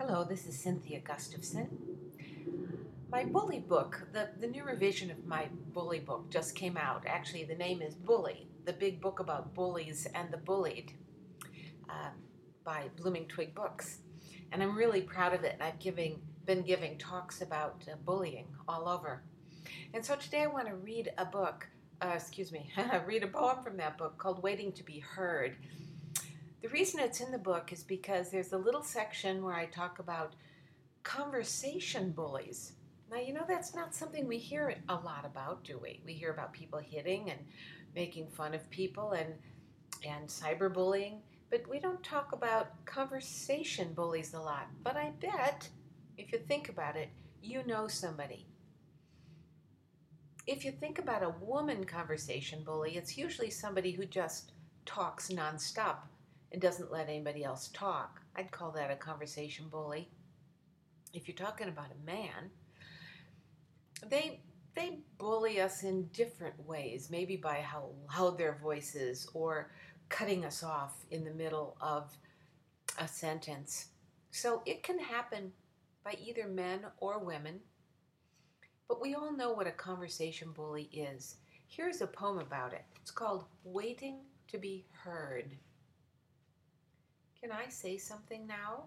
Hello, this is Cynthia Gustavson. My bully book, the, the new revision of my bully book, just came out. Actually, the name is Bully, the big book about bullies and the bullied uh, by Blooming Twig Books. And I'm really proud of it. And I've giving, been giving talks about uh, bullying all over. And so today I want to read a book, uh, excuse me, read a poem from that book called Waiting to Be Heard. The reason it's in the book is because there's a little section where I talk about conversation bullies. Now, you know, that's not something we hear a lot about, do we? We hear about people hitting and making fun of people and, and cyberbullying, but we don't talk about conversation bullies a lot. But I bet, if you think about it, you know somebody. If you think about a woman conversation bully, it's usually somebody who just talks nonstop and doesn't let anybody else talk. I'd call that a conversation bully. If you're talking about a man, they they bully us in different ways, maybe by how loud their voice is or cutting us off in the middle of a sentence. So it can happen by either men or women. But we all know what a conversation bully is. Here's a poem about it. It's called Waiting to be Heard. Can I say something now?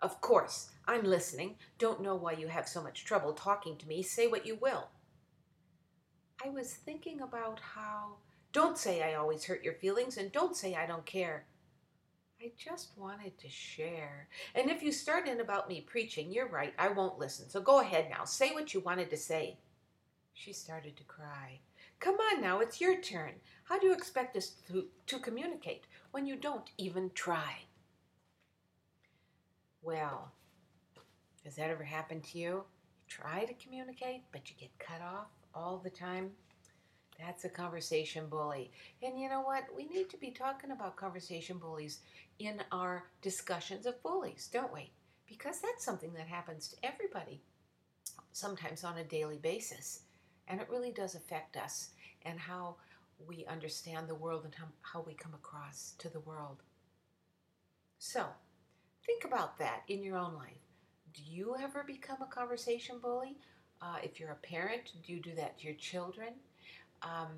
Of course, I'm listening. Don't know why you have so much trouble talking to me. Say what you will. I was thinking about how. Don't say I always hurt your feelings, and don't say I don't care. I just wanted to share. And if you start in about me preaching, you're right, I won't listen. So go ahead now. Say what you wanted to say. She started to cry. On now, it's your turn. How do you expect us to, to communicate when you don't even try? Well, has that ever happened to you? You try to communicate, but you get cut off all the time? That's a conversation bully. And you know what? We need to be talking about conversation bullies in our discussions of bullies, don't we? Because that's something that happens to everybody, sometimes on a daily basis. And it really does affect us and how we understand the world and how, we come across to the world. So, Think about that in your own life. Do you ever become a conversation bully? Uh, if you're a parent, do you do that to your children? Um,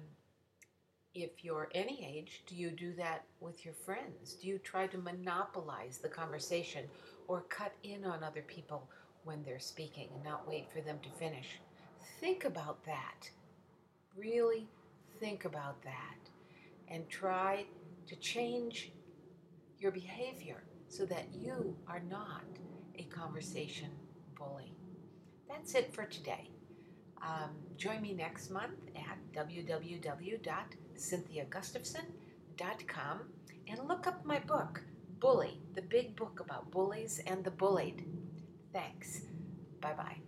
if you're any age, do you do that with your friends? Do you try to monopolize the conversation or cut in on other people when they're speaking and not wait for them to finish? Think about that. Really think about that and try to change your behavior so that you are not a conversation bully. That's it for today. Um, join me next month at www.cynthiagustavson.com and look up my book, Bully, the big book about bullies and the bullied. Thanks. Bye bye.